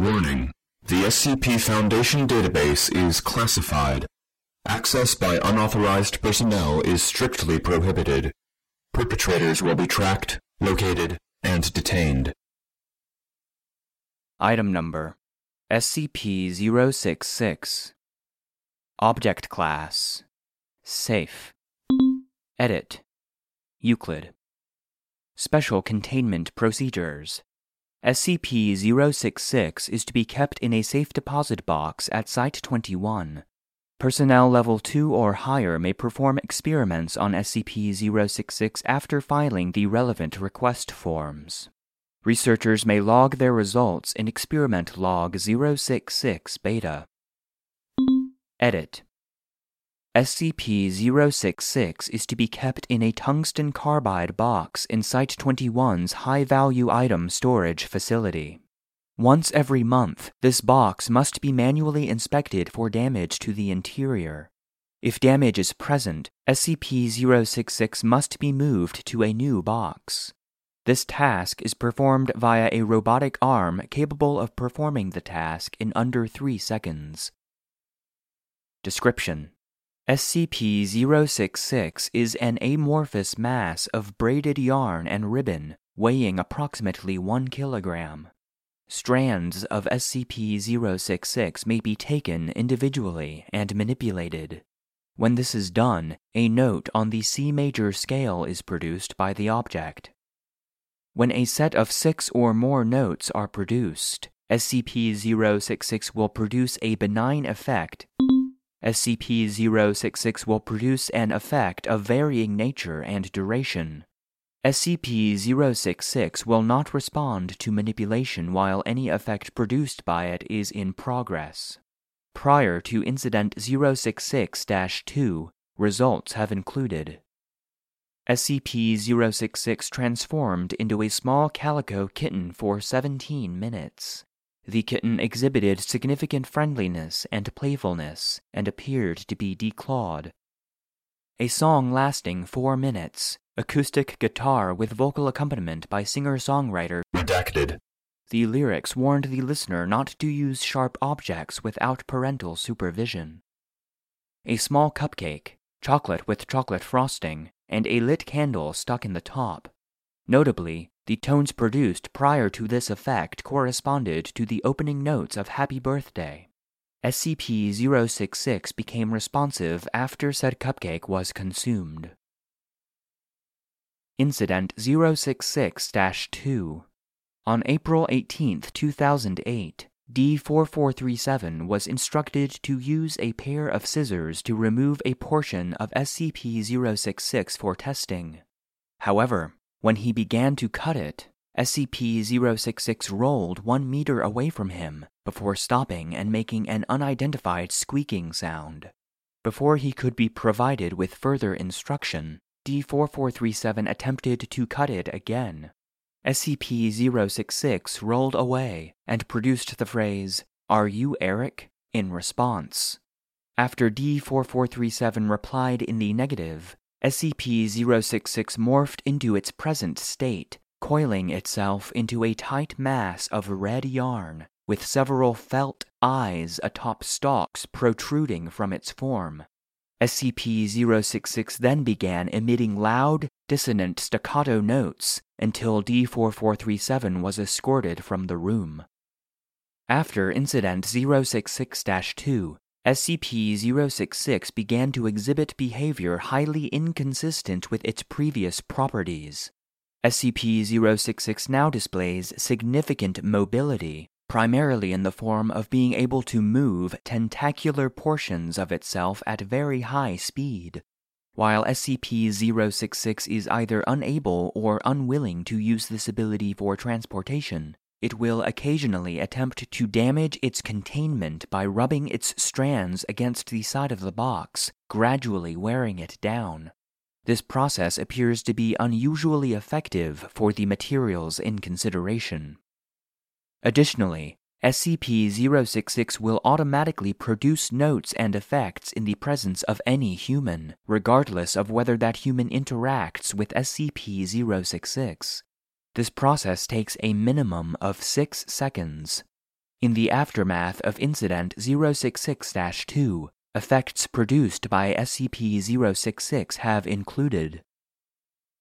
Warning. The SCP Foundation database is classified. Access by unauthorized personnel is strictly prohibited. Perpetrators will be tracked, located, and detained. Item number SCP 066. Object Class Safe. Edit Euclid. Special Containment Procedures SCP 066 is to be kept in a safe deposit box at Site 21. Personnel level 2 or higher may perform experiments on SCP 066 after filing the relevant request forms. Researchers may log their results in Experiment Log 066 Beta. Edit SCP 066 is to be kept in a tungsten carbide box in Site 21's high value item storage facility. Once every month, this box must be manually inspected for damage to the interior. If damage is present, SCP 066 must be moved to a new box. This task is performed via a robotic arm capable of performing the task in under 3 seconds. Description SCP 066 is an amorphous mass of braided yarn and ribbon weighing approximately 1 kilogram. Strands of SCP 066 may be taken individually and manipulated. When this is done, a note on the C major scale is produced by the object. When a set of six or more notes are produced, SCP 066 will produce a benign effect SCP 066 will produce an effect of varying nature and duration. SCP 066 will not respond to manipulation while any effect produced by it is in progress. Prior to Incident 066 2, results have included SCP 066 transformed into a small calico kitten for 17 minutes. The kitten exhibited significant friendliness and playfulness and appeared to be declawed. A song lasting four minutes, acoustic guitar with vocal accompaniment by singer songwriter Redacted. The lyrics warned the listener not to use sharp objects without parental supervision. A small cupcake, chocolate with chocolate frosting, and a lit candle stuck in the top. Notably, the tones produced prior to this effect corresponded to the opening notes of Happy Birthday. SCP 066 became responsive after said cupcake was consumed. Incident 066 2 On April 18, 2008, D4437 was instructed to use a pair of scissors to remove a portion of SCP 066 for testing. However, when he began to cut it, SCP 066 rolled one meter away from him before stopping and making an unidentified squeaking sound. Before he could be provided with further instruction, D4437 attempted to cut it again. SCP 066 rolled away and produced the phrase, Are you Eric? in response. After D4437 replied in the negative, SCP 066 morphed into its present state, coiling itself into a tight mass of red yarn, with several felt eyes atop stalks protruding from its form. SCP 066 then began emitting loud, dissonant staccato notes until D4437 was escorted from the room. After Incident 066 2, SCP 066 began to exhibit behavior highly inconsistent with its previous properties. SCP 066 now displays significant mobility, primarily in the form of being able to move tentacular portions of itself at very high speed. While SCP 066 is either unable or unwilling to use this ability for transportation, it will occasionally attempt to damage its containment by rubbing its strands against the side of the box, gradually wearing it down. This process appears to be unusually effective for the materials in consideration. Additionally, SCP 066 will automatically produce notes and effects in the presence of any human, regardless of whether that human interacts with SCP 066. This process takes a minimum of six seconds. In the aftermath of Incident 066 2, effects produced by SCP 066 have included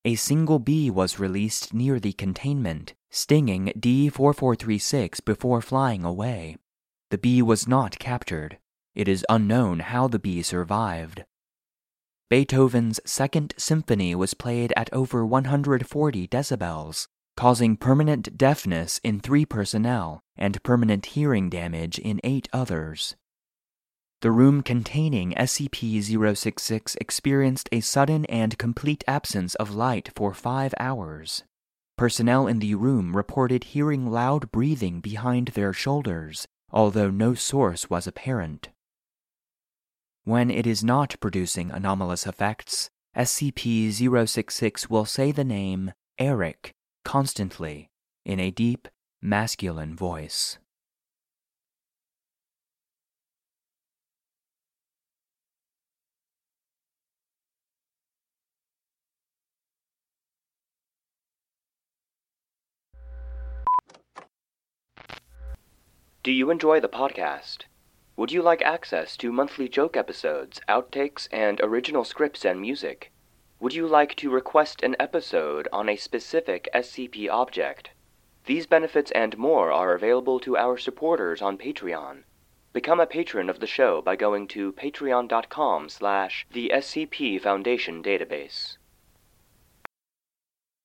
a single bee was released near the containment, stinging D 4436 before flying away. The bee was not captured. It is unknown how the bee survived. Beethoven's Second Symphony was played at over 140 decibels, causing permanent deafness in three personnel and permanent hearing damage in eight others. The room containing SCP 066 experienced a sudden and complete absence of light for five hours. Personnel in the room reported hearing loud breathing behind their shoulders, although no source was apparent. When it is not producing anomalous effects, SCP 066 will say the name Eric constantly in a deep, masculine voice. Do you enjoy the podcast? Would you like access to monthly joke episodes, outtakes, and original scripts and music? Would you like to request an episode on a specific SCP object? These benefits and more are available to our supporters on Patreon. Become a patron of the show by going to patreon.com slash the SCP Foundation Database.